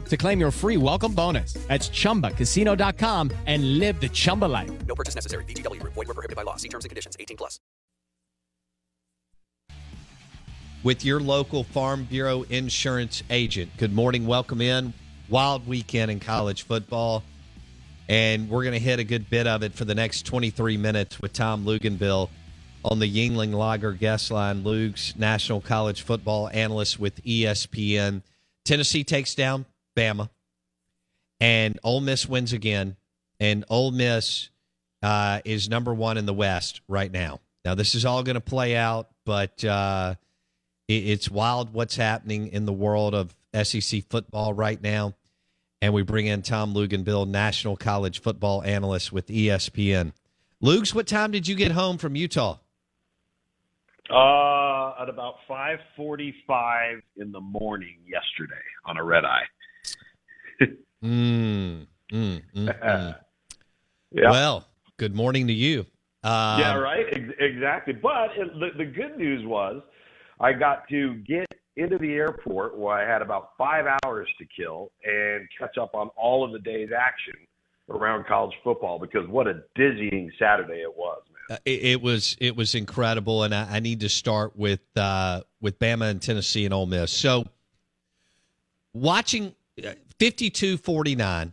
to claim your free welcome bonus. That's ChumbaCasino.com and live the Chumba life. No purchase necessary. VGW. Void were prohibited by law. See terms and conditions. 18 plus. With your local Farm Bureau insurance agent. Good morning. Welcome in. Wild weekend in college football. And we're going to hit a good bit of it for the next 23 minutes with Tom Luginbill on the Yuengling Lager guest line. Lugs national college football analyst with ESPN. Tennessee takes down Bama, and Ole Miss wins again. And Ole Miss uh, is number one in the West right now. Now, this is all going to play out, but uh, it, it's wild what's happening in the world of SEC football right now. And we bring in Tom Luginbill, national college football analyst with ESPN. Lugs, what time did you get home from Utah? Uh, at about 5:45 in the morning yesterday on a red eye. mm, mm, mm, mm. yeah. Well, good morning to you. Um, yeah, right. Ex- exactly. But it, the, the good news was, I got to get into the airport where I had about five hours to kill and catch up on all of the day's action around college football because what a dizzying Saturday it was. Uh, it, it, was it was incredible, and I, I need to start with uh, with Bama and Tennessee and Ole Miss. So, watching 52-49, uh,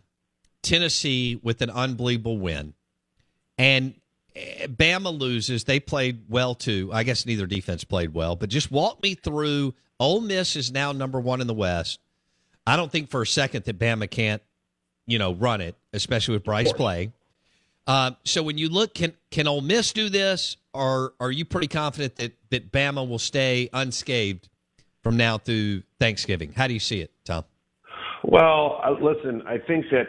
Tennessee with an unbelievable win, and eh, Bama loses. They played well too. I guess neither defense played well, but just walk me through. Ole Miss is now number one in the West. I don't think for a second that Bama can't, you know, run it, especially with Bryce playing. Uh, so when you look, can can Ole Miss do this, or are you pretty confident that that Bama will stay unscathed from now through Thanksgiving? How do you see it? Well, uh, listen, I think that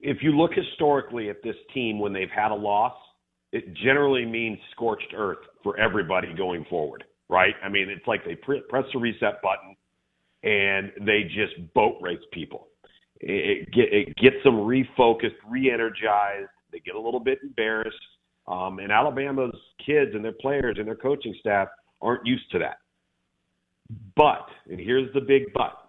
if you look historically at this team when they've had a loss, it generally means scorched earth for everybody going forward, right? I mean, it's like they pre- press the reset button and they just boat race people it, get, it gets them refocused, re-energized. They get a little bit embarrassed, um, and Alabama's kids and their players and their coaching staff aren't used to that. But, and here's the big but.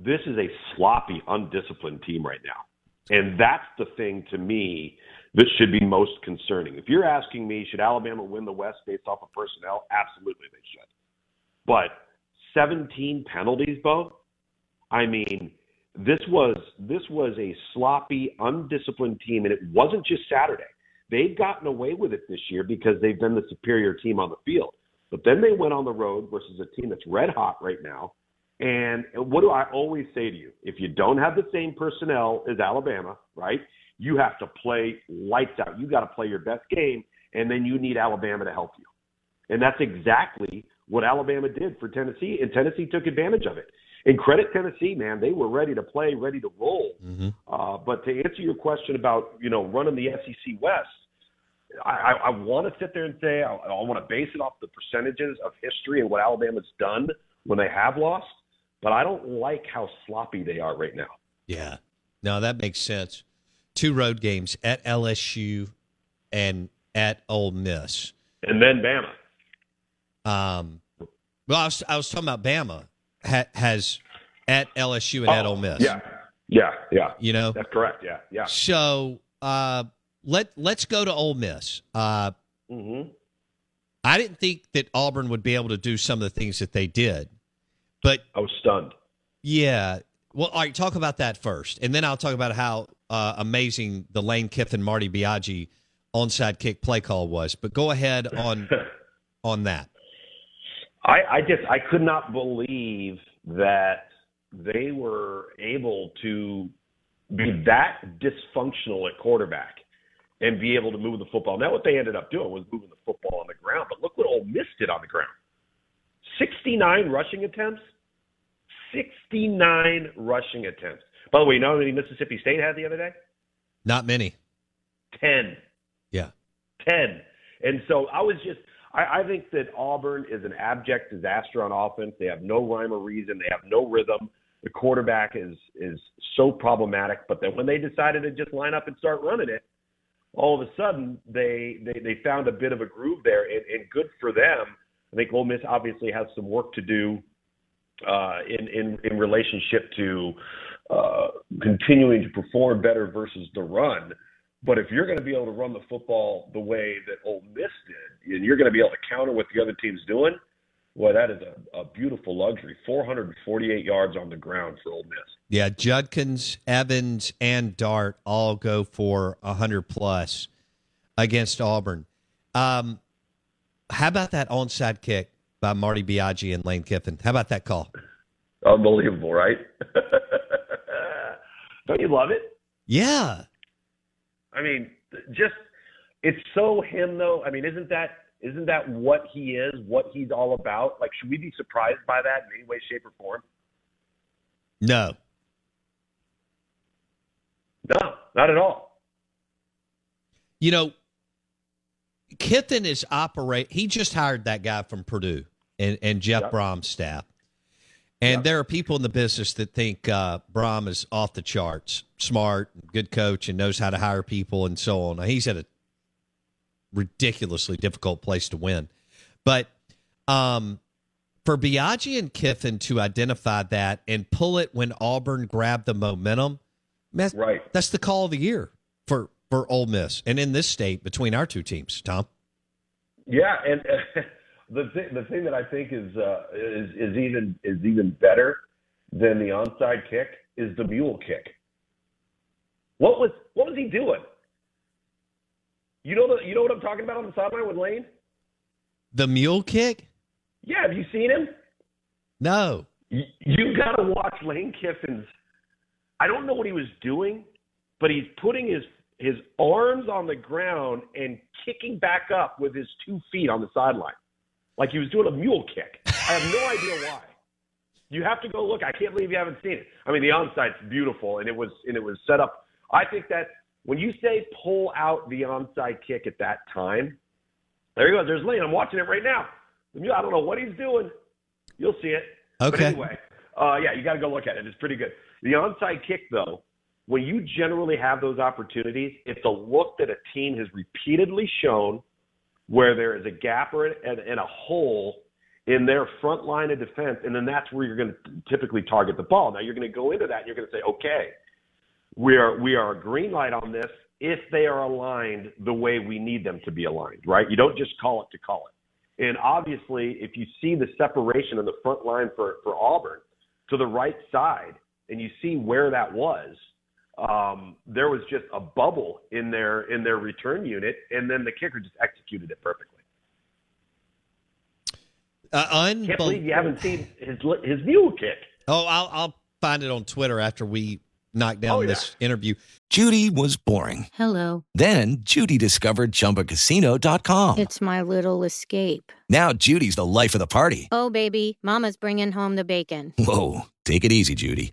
This is a sloppy, undisciplined team right now. And that's the thing to me that should be most concerning. If you're asking me, should Alabama win the West based off of personnel? Absolutely, they should. But 17 penalties, Bo? I mean, this was this was a sloppy, undisciplined team, and it wasn't just Saturday. They've gotten away with it this year because they've been the superior team on the field. But then they went on the road versus a team that's red hot right now. And what do I always say to you? If you don't have the same personnel as Alabama, right? You have to play lights out. You got to play your best game, and then you need Alabama to help you. And that's exactly what Alabama did for Tennessee, and Tennessee took advantage of it. And credit Tennessee, man, they were ready to play, ready to roll. Mm-hmm. Uh, but to answer your question about you know running the SEC West, I, I, I want to sit there and say I, I want to base it off the percentages of history and what Alabama's done when they have lost. But I don't like how sloppy they are right now. Yeah, no, that makes sense. Two road games at LSU and at Ole Miss. And then Bama. Um, well, I was, I was talking about Bama ha, has at LSU and at Ole Miss. Oh, Yeah. Yeah. Yeah. You know, That's correct. Yeah. Yeah. so uh, let let's go to Ole Miss. Uh, Mm-hmm. I didn't think that Auburn would be able to do some of the things that they did, but I was stunned. yeah. Well, all right, talk about that first, and then I'll talk about how uh, amazing the Lane Kiffin Marty Biagi onside kick play call was. But go ahead on on that. I, I just I could not believe that they were able to be that dysfunctional at quarterback and be able to move the football. Now what they ended up doing was moving the football on the ground, but look what Ole Miss did on the ground. 69 rushing attempts. 69 rushing attempts. By the way, you know how many Mississippi State had the other day? Not many. 10. Yeah. 10. And so I was just, I, I think that Auburn is an abject disaster on offense. They have no rhyme or reason. They have no rhythm. The quarterback is is so problematic. But then when they decided to just line up and start running it, all of a sudden they they, they found a bit of a groove there, and, and good for them. I think Ole Miss obviously has some work to do uh, in in in relationship to uh, continuing to perform better versus the run. But if you're going to be able to run the football the way that Ole Miss did, and you're going to be able to counter what the other team's doing, well, that is a, a beautiful luxury. 448 yards on the ground for Ole Miss. Yeah, Judkins, Evans, and Dart all go for 100 plus against Auburn. Um, how about that onside kick by Marty Biagi and Lane Kiffin? How about that call? Unbelievable, right? Don't you love it? Yeah. I mean, just it's so him though. I mean, isn't that isn't that what he is? What he's all about? Like, should we be surprised by that in any way, shape, or form? No. No, not at all. You know, Kiffin is operate. He just hired that guy from Purdue and, and Jeff Yep. Brohm's staff. And Yep. there are people in the business that think uh, Brom is off the charts, smart, good coach, and knows how to hire people and so on. Now, he's at a ridiculously difficult place to win. But um, for Biagi and Kiffin to identify that and pull it when Auburn grabbed the momentum, man, Right. that's the call of the year for for Ole Miss and in this state between our two teams. Tom, Yeah, and uh, the thing the thing that I think is uh, is is even is even better than the onside kick is the mule kick. What was what was he doing? You know the, you know what I'm talking about on the sideline with Lane? the mule kick? Yeah, have you seen him? No, You, you got to watch Lane Kiffin's. I don't know what he was doing, but he's putting his his arms on the ground and kicking back up with his two feet on the sideline, like he was doing a mule kick. I have no idea why. You have to go look. I can't believe you haven't seen it. I mean, the onside's beautiful, and it was and it was set up. I think that when you say pull out the onside kick at that time, there he goes. There's Lane. I'm watching it right now. I don't know what he's doing. You'll see it. But Okay. anyway, uh, yeah, you got to go look at it. It's pretty good. The onside kick, though, when you generally have those opportunities, it's a look that a team has repeatedly shown where there is a gap or a hole in their front line of defense, and then that's where you're going to typically target the ball. Now you're going to go into that and you're going to say, okay, we are we are a green light on this if they are aligned the way we need them to be aligned, right? You don't just call it to call it. And obviously, if you see the separation in the front line for, for Auburn to the right side, and you see where that was, um, there was just a bubble in their in their return unit, and then the kicker just executed it perfectly. uh, Can't believe you haven't seen his his mule kick. Oh, I'll I'll find it on Twitter after we knock down Oh, yeah. this interview. Judy was boring. Hello. Then Judy discovered ChumbaCasino.com. It's my little escape. Now Judy's the life of the party. Oh, baby, Mama's bringing home the bacon. Whoa, take it easy, Judy.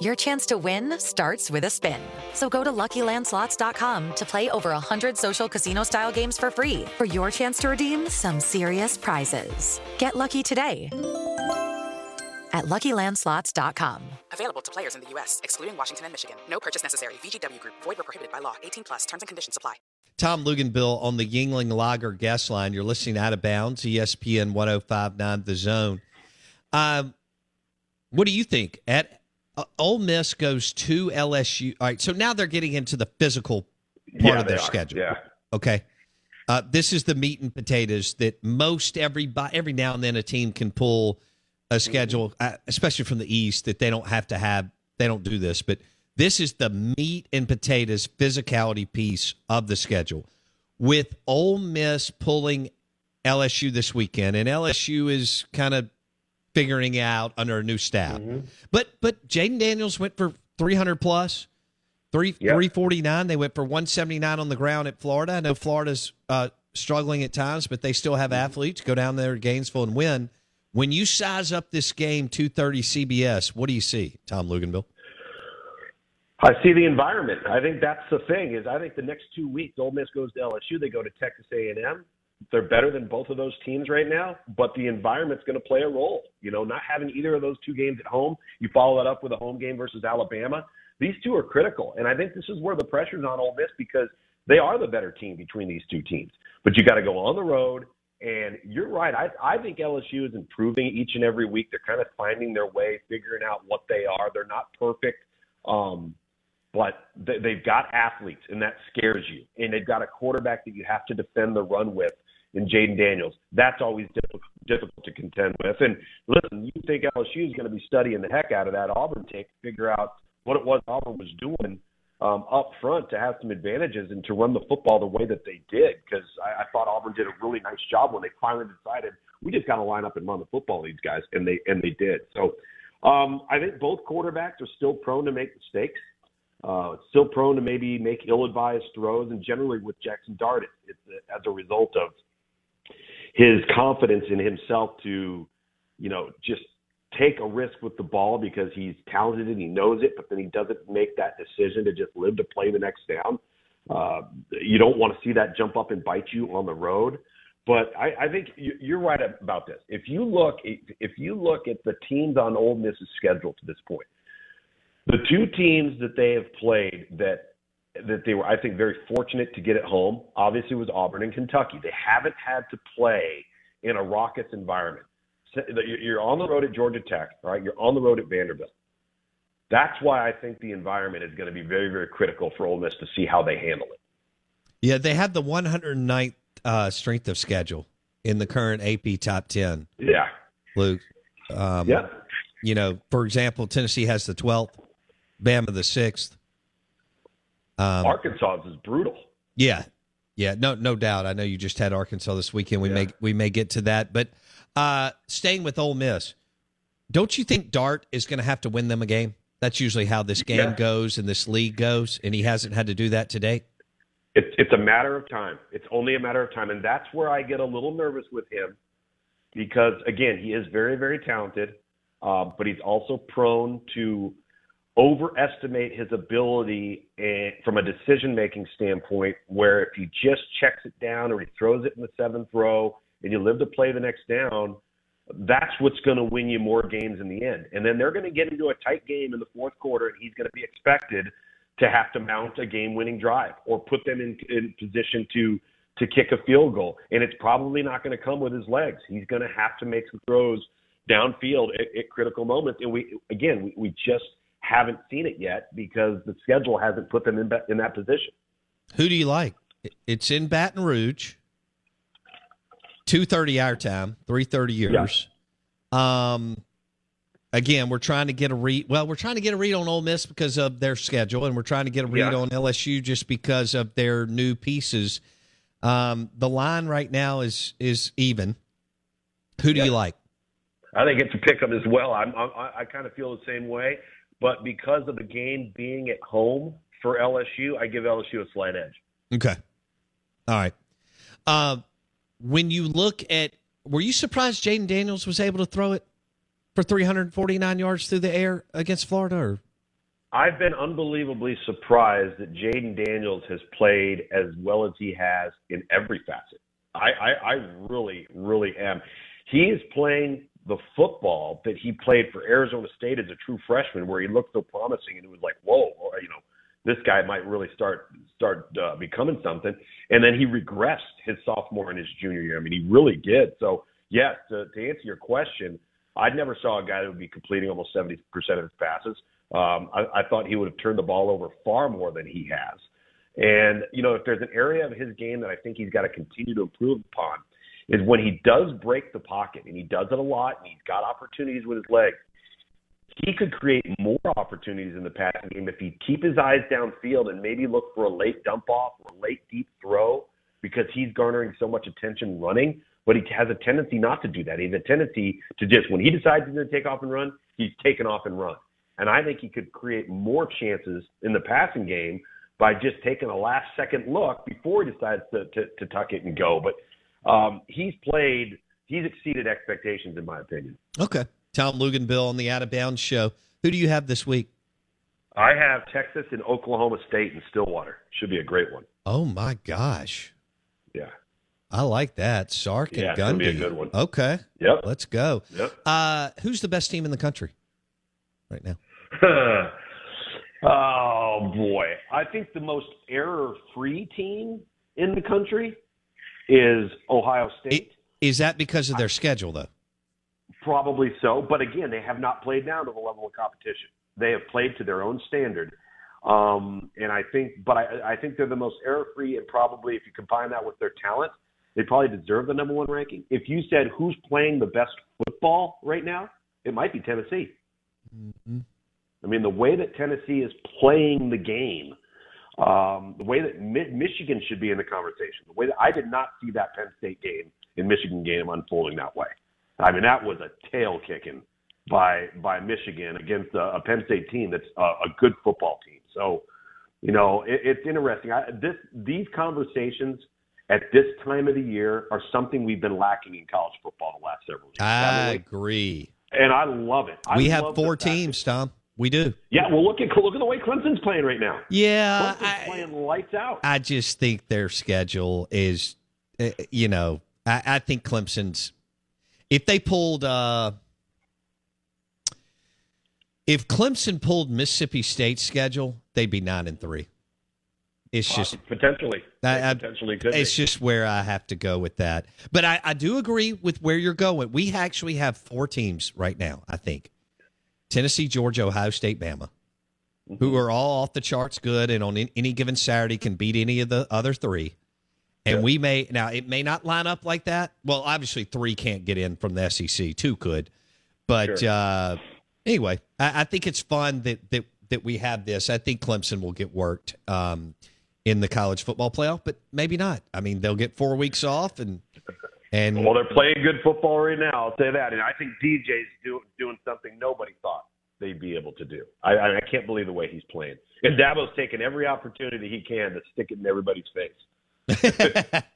Your chance to win starts with a spin. So go to LuckyLandSlots.com to play over 100 social casino-style games for free for your chance to redeem some serious prizes. Get lucky today at LuckyLandSlots.com. Available to players in the U.S., excluding Washington and Michigan. No purchase necessary. VGW Group. Void where prohibited by law. 18 plus. Terms and conditions apply. Tom Luginbill on the Yuengling Lager guest line. You're listening out of bounds, ESPN 1059 The Zone. Um, what do you think? At uh, Ole Miss goes to LSU. All right, so now they're getting into the physical part Yeah, of their schedule. Yeah. Okay. Uh, this is the meat and potatoes that most every every now and then a team can pull a schedule, uh, especially from the East, that they don't have to have. They don't do this, but this is the meat and potatoes physicality piece of the schedule. With Ole Miss pulling LSU this weekend, and LSU is kind of figuring out under a new staff. But but Jayden Daniels went for 300 plus, three Yep. 349. They went for 179 on the ground at Florida. I know Florida's uh, struggling at times, but they still have athletes. Go down there to Gainesville and win. When you size up this game, 230 CBS, what do you see, Tom Luginbill? I see the environment. I think that's the thing. Is I think the next two weeks, Ole Miss goes to LSU. They go to Texas A&M. They're better than both of those teams right now, but the environment's going to play a role. You know, not having either of those two games at home, you follow that up with a home game versus Alabama. These two are critical, and I think this is where the pressure's on Ole Miss because they are the better team between these two teams. But you got to go on the road, and you're right. I I think LSU is improving each and every week. They're kind of finding their way, figuring out what they are. They're not perfect. Um, but they, they've got athletes, and that scares you. And they've got a quarterback that you have to defend the run with in Jayden Daniels. That's always difficult, difficult to contend with. And listen, you think LSU is going to be studying the heck out of that Auburn tape to figure out what it was Auburn was doing um, up front to have some advantages and to run the football the way that they did. Because I, I thought Auburn did a really nice job when they finally decided we just got to line up and run the football, these guys, and they and they did. So um, I think both quarterbacks are still prone to make mistakes. Uh, still prone to maybe make ill-advised throws, and generally with Jackson Dart, it, it's as a result of his confidence in himself to, you know, just take a risk with the ball because he's talented and he knows it, but then he doesn't make that decision to just live to play the next down. Uh, you don't want to see that jump up and bite you on the road. But I, I think you- you're right about this. If you look, if you look at the teams on Ole Miss's schedule to this point, the two teams that they have played that that they were, I think, very fortunate to get at home, obviously was Auburn and Kentucky. They haven't had to play in a raucous environment. So, you're- on the road at Georgia Tech, right? You're on the road at Vanderbilt. That's why I think the environment is going to be very, very critical for Ole Miss to see how they handle it. Yeah, they have the 109th uh, strength of schedule in the current AP top 10. Yeah. Luke. Um, Yeah. You know, for example, Tennessee has the 12th, Bama the 6th. Um, Arkansas is brutal. Yeah, yeah, no, no doubt. I know you just had Arkansas this weekend. We may we may get to that, but uh, staying with Ole Miss, don't you think Dart is going to have to win them a game? That's usually how this game Yeah. goes and this league goes, and he hasn't had to do that today. It's it's a matter of time. It's only a matter of time, and that's where I get a little nervous with him because again, he is very very talented, uh, but he's also prone to overestimate his ability and, from a decision making standpoint. Where if he just checks it down or he throws it in the seventh row and you live to play the next down, that's what's going to win you more games in the end. And then they're going to get into a tight game in the fourth quarter, and he's going to be expected to have to mount a game-winning drive or put them in, in position to to kick a field goal. And it's probably not going to come with his legs. He's going to have to make some throws downfield at, at critical moments. And we again, we, we just haven't seen it yet because the schedule hasn't put them in, that- in that position. Who do you like? It's in Baton Rouge. Two thirty our time, three thirty yours. Um, again, we're trying to get a read. Well, we're trying to get a read on Ole Miss because of their schedule, and we're trying to get a read Yeah. on LSU just because of their new pieces. Um, the line right now is is even. Who do you like? I think it's a pickup as well. I'm, I'm, I kind of feel the same way, but because of the game being at home for LSU, I give LSU a slight edge. Okay. All right. Uh, when you look at, were you surprised Jayden Daniels was able to throw it for 349 yards through the air against Florida? Or I've been unbelievably surprised that Jayden Daniels has played as well as he has in every facet. I, I, I really, really am. He is playing the football that he played for Arizona State as a true freshman, where he looked so promising, and it was like, whoa, you know, this guy might really start start uh, becoming something. And then he regressed his sophomore and his junior year. I mean, he really did. So yes, to, to answer your question, I never saw a guy that would be completing almost seventy percent of his passes. Um, I, I thought he would have turned the ball over far more than he has. And you know, if there's an area of his game that I think he's got to continue to improve upon, is when he does break the pocket, and he does it a lot, and he's got opportunities with his legs. He could create more opportunities in the passing game if he keep his eyes downfield and maybe look for a late dump off or a late deep throw because he's garnering so much attention running. But he has a tendency not to do that. He has a tendency to just when he decides he's going to take off and run, he's taken off and run. And I think he could create more chances in the passing game by just taking a last second look before he decides to, to, to tuck it and go. But um, he's played, he's exceeded expectations, in my opinion. Okay. Tom Luginbill on the Out of Bounds show. Who do you have this week? I have Texas and Oklahoma State and Stillwater. Should be a great one. Oh, my gosh. Yeah. I like that. Sark and yeah, Gundy. Be a good one. Okay. Yep. Let's go. Yep. Uh, who's the best team in the country right now? oh boy, I think the most error-free team in the country is Ohio State. Is that because of their schedule, though? Probably so, but again, they have not played down to the level of competition. They have played to their own standard, um, and I think, but I, I think they're the most error-free, and probably if you combine that with their talent, they probably deserve the number one ranking. If you said who's playing the best football right now, it might be Tennessee. Mm-hmm. I mean, the way that Tennessee is playing the game, um, the way that Mi- Michigan should be in the conversation, the way that I did not see that Penn State game in Michigan game unfolding that way. I mean, that was a tail kicking by by Michigan against a, a Penn State team that's a, a good football team. So, you know, it, it's interesting. I, this these conversations at this time of the year are something we've been lacking in college football the last several years. I agree, and I love it. I we love have four teams, Tom. We do. Yeah, well, look at look at the way Clemson's playing right now. Yeah, Clemson's I, playing lights out. I just think their schedule is, uh, you know, I, I think Clemson's. If they pulled, uh if Clemson pulled Mississippi State's schedule, they'd be nine and three. It's just potentially, I, I, potentially could it's be. just where I have to go with that. But I, I do agree with where you're going. We actually have four teams right now. I think Tennessee, Georgia, Ohio State, Bama, Mm-hmm. who are all off the charts good, and on any given Saturday can beat any of the other three. And Yeah. we may now it may not line up like that. Well, obviously three can't get in from the SEC. Two could, but Sure. uh, anyway, I, I think it's fun that that that we have this. I think Clemson will get worked um, in the college football playoff, but maybe not. I mean, they'll get four weeks off, and and Well, they're playing good football right now. I'll say that, and I think DJ's do, doing something nobody thought they'd be able to do. I, I I can't believe the way he's playing. And Dabo's taking every opportunity he can to stick it in everybody's face.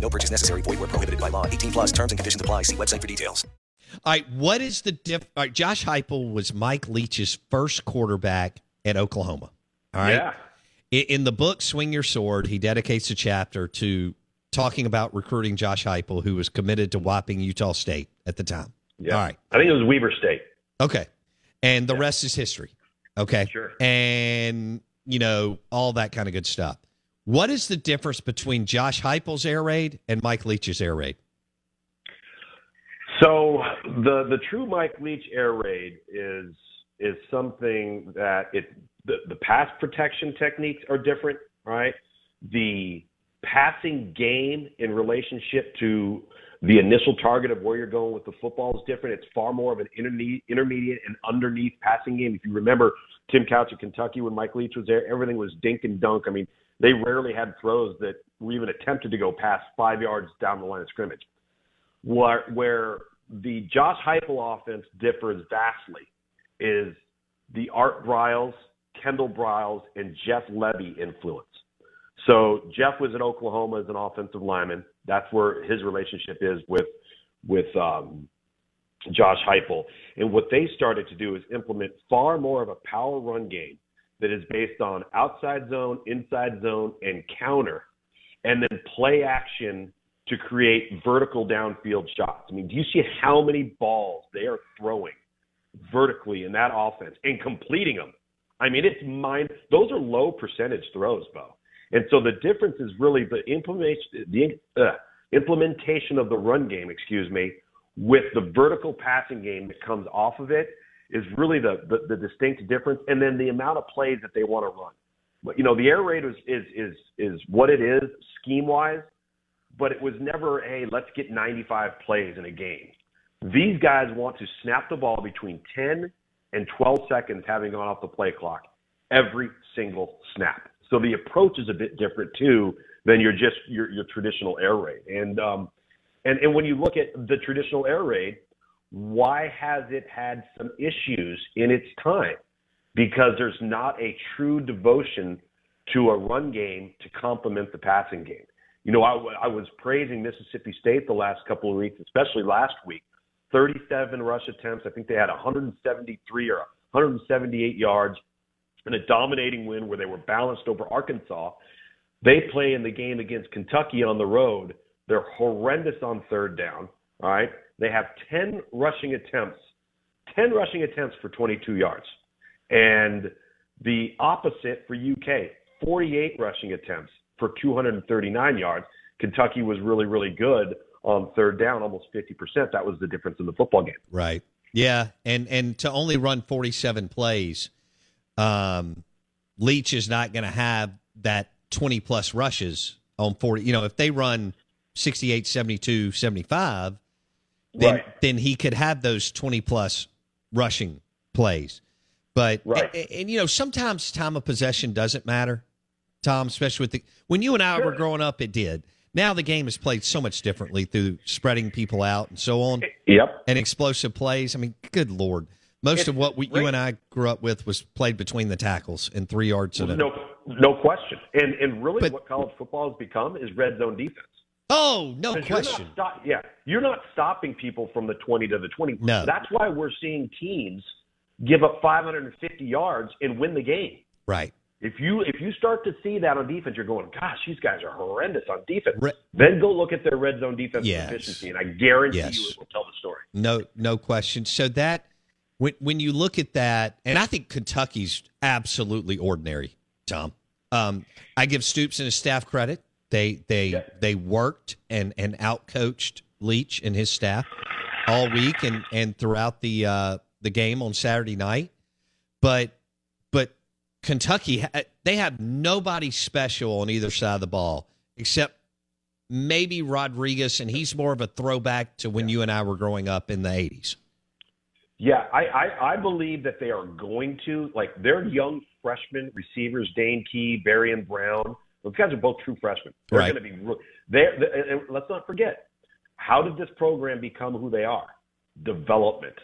No purchase necessary. Void where prohibited by law. 18 plus terms and conditions apply. See website for details. All right, what is the diff? All right, Josh Heupel was Mike Leach's first quarterback at Oklahoma. All right. Yeah. In, in the book Swing Your Sword, he dedicates a chapter to talking about recruiting Josh Heupel, who was committed to whopping Utah State at the time. Yeah. All right. I think it was Weber State. Okay. And the rest is history. Okay. Sure. And, you know, all that kind of good stuff. What is the difference between Josh Heupel's air raid and Mike Leach's air raid? So the the true Mike Leach air raid is is something that it the, the pass protection techniques are different, right? The passing game in relationship to the initial target of where you're going with the football is different. It's far more of an intermediate, intermediate and underneath passing game. If you remember Tim Couch at Kentucky when Mike Leach was there, everything was dink and dunk. I mean, they rarely had throws that were even attempted to go past five yards down the line of scrimmage. Where, where the Josh Heupel offense differs vastly is the Art Briles, Kendall Briles, and Jeff Lebby influence. So Jeff was in Oklahoma as an offensive lineman. That's where his relationship is with with um, Josh Heupel. And what they started to do is implement far more of a power run game that is based on outside zone, inside zone, and counter, and then play action to create vertical downfield shots. I mean, do you see how many balls they are throwing vertically in that offense and completing them? I mean, it's mind. Those are low percentage throws, Bo. And so the difference is really the implementation, the uh, implementation of the run game, excuse me, with the vertical passing game that comes off of it is really the, the, the distinct difference. And then the amount of plays that they want to run. But you know, the air raid is is is is what it is scheme wise, but it was never a let's get 95 plays in a game. These guys want to snap the ball between 10 and 12 seconds having gone off the play clock every single snap. So the approach is a bit different too than your just your, your traditional air raid. And um, and and when you look at the traditional air raid, why has it had some issues in its time? Because there's not a true devotion to a run game to complement the passing game. You know, I, I was praising Mississippi State the last couple of weeks, especially last week. 37 rush attempts. I think they had 173 or 178 yards in a dominating win where they were balanced over Arkansas. They play in the game against Kentucky on the road. They're horrendous on third down. All right. They have 10 rushing attempts, 10 rushing attempts for 22 yards. And the opposite for UK, 48 rushing attempts for 239 yards. Kentucky was really, really good on third down, almost 50%. That was the difference in the football game. Right. Yeah. And, and to only run 47 plays, um, Leach is not going to have that 20 plus rushes on 40. You know, if they run 68, 72, 75, then, Right. then he could have those 20 plus rushing plays. But, Right. and, and, you know, sometimes time of possession doesn't matter, Tom, especially with the, when you and I were growing up, it did. Now the game is played so much differently through spreading people out and so on Yep. and explosive plays. I mean, good lord, most It's of what we, you and I grew up with was played between the tackles and three yards. No, no question. And and really, But- what college football has become is red zone defense. Oh, no 'Cause you're question. stop- yeah, you're not stopping people from the 20 to the 20. No. That's why we're seeing teams give up 550 yards and win the game. Right. If you if you start to see that on defense, you're going, gosh, these guys are horrendous on defense. Re- then go look at their red zone defense Yes. efficiency, and I guarantee Yes. you it will tell the story. No, no question. So that when when you look at that, and I think Kentucky's absolutely ordinary, Tom. Um, I give Stoops and his staff credit. They they Yeah. they worked and and outcoached Leach and his staff all week and and throughout the uh, the game on Saturday night. But but Kentucky they have nobody special on either side of the ball except maybe Rodriguez, and he's more of a throwback to when you and I were growing up in the 80s. Yeah, I, I, I believe that they are going to like they're young freshmen receivers, Dane Key, Barion Brown. Those guys are both true freshmen. They're Right. going to be. re- They're, they and let's not forget, how did this program become who they are? Development.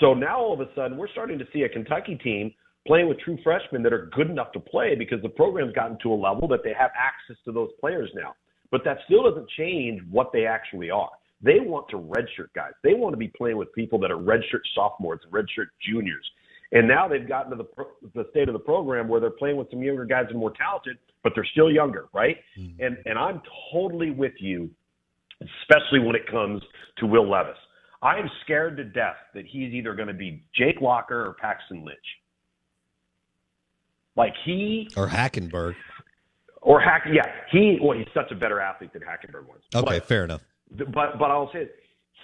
So now all of a sudden we're starting to see a Kentucky team playing with true freshmen that are good enough to play because the program's gotten to a level that they have access to those players now. But that still doesn't change what they actually are. They want to redshirt guys. They want to be playing with people that are redshirt sophomores, redshirt juniors. And now they've gotten to the pro- the state of the program where they're playing with some younger guys and more talented, but they're still younger, right? Mm-hmm. And and I'm totally with you, especially when it comes to Will Levis. I am scared to death that he's either going to be Jake Locker or Paxton Lynch. Like he Or Hackenberg. or Hack, yeah, he. Well, he's such a better athlete than Hackenberg was. Okay, But- fair enough. but but I'll say it.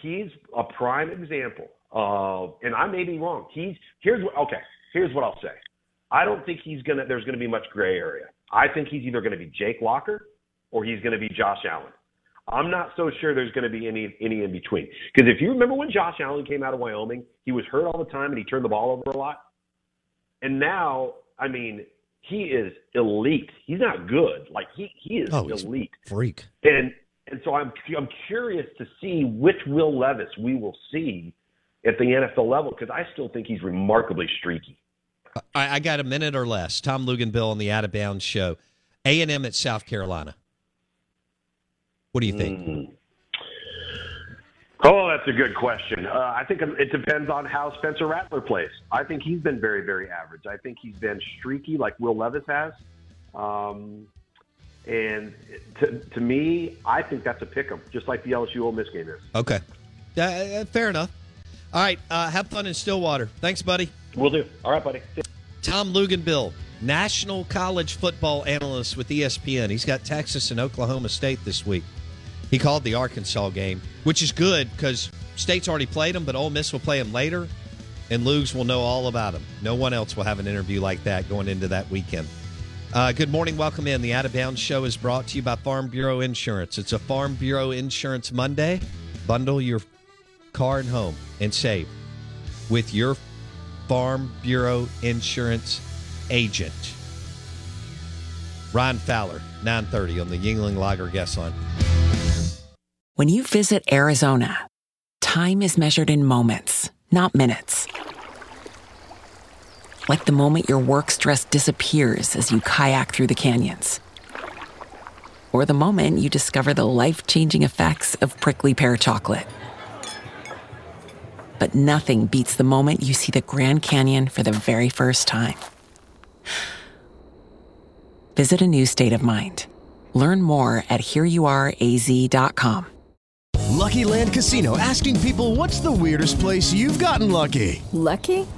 he's a prime example of, and I may be wrong. He's here's what okay. Here's what I'll say. I don't think he's gonna. There's gonna be much gray area. I think he's either gonna be Jake Locker or he's gonna be Josh Allen. I'm not so sure there's going to be any any in between. Because if you remember when Josh Allen came out of Wyoming, he was hurt all the time and he turned the ball over a lot. And now, I mean, he is elite. He's not good. Like he he is Oh, elite. Freak. And and so I'm I'm curious to see which Will Levis we will see at the NFL level because I still think he's remarkably streaky. I, I got a minute or less. Tom Luginbill on the Out of Bounds show. A and M at South Carolina. What do you think? Mm. Oh, that's a good question. Uh, I think it depends on how Spencer Rattler plays. I think he's been very, very average. I think he's been streaky like Will Levis has. Um, and to, to me, I think that's a pick 'em, just like the LSU Ole Miss game is. Okay. Uh, Uh, fair enough. All right. Uh, have fun in Stillwater. Thanks, buddy. We'll do. All right, buddy. Tom Luginbill, national college football analyst with ESPN. He's got Texas and Oklahoma State this week. He called the Arkansas game, which is good because State's already played them, but Ole Miss will play them later, and Lugs will know all about them. No one else will have an interview like that going into that weekend. Uh, good morning. Welcome in. The Out of Bounds Show is brought to you by Farm Bureau Insurance. It's a Farm Bureau Insurance Monday. Bundle your car and home and save with your Farm Bureau Insurance agent. Ryan Fowler, 930 on the Yuengling Lager guest line. When you visit Arizona, time is measured in moments, not minutes. Like the moment your work stress disappears as you kayak through the canyons. Or the moment you discover the life changing effects of prickly pear chocolate. But nothing beats the moment you see the Grand Canyon for the very first time. Visit a new state of mind. Learn more at hereyouareaz.com. Lucky Land Casino asking people what's the weirdest place you've gotten lucky? Lucky?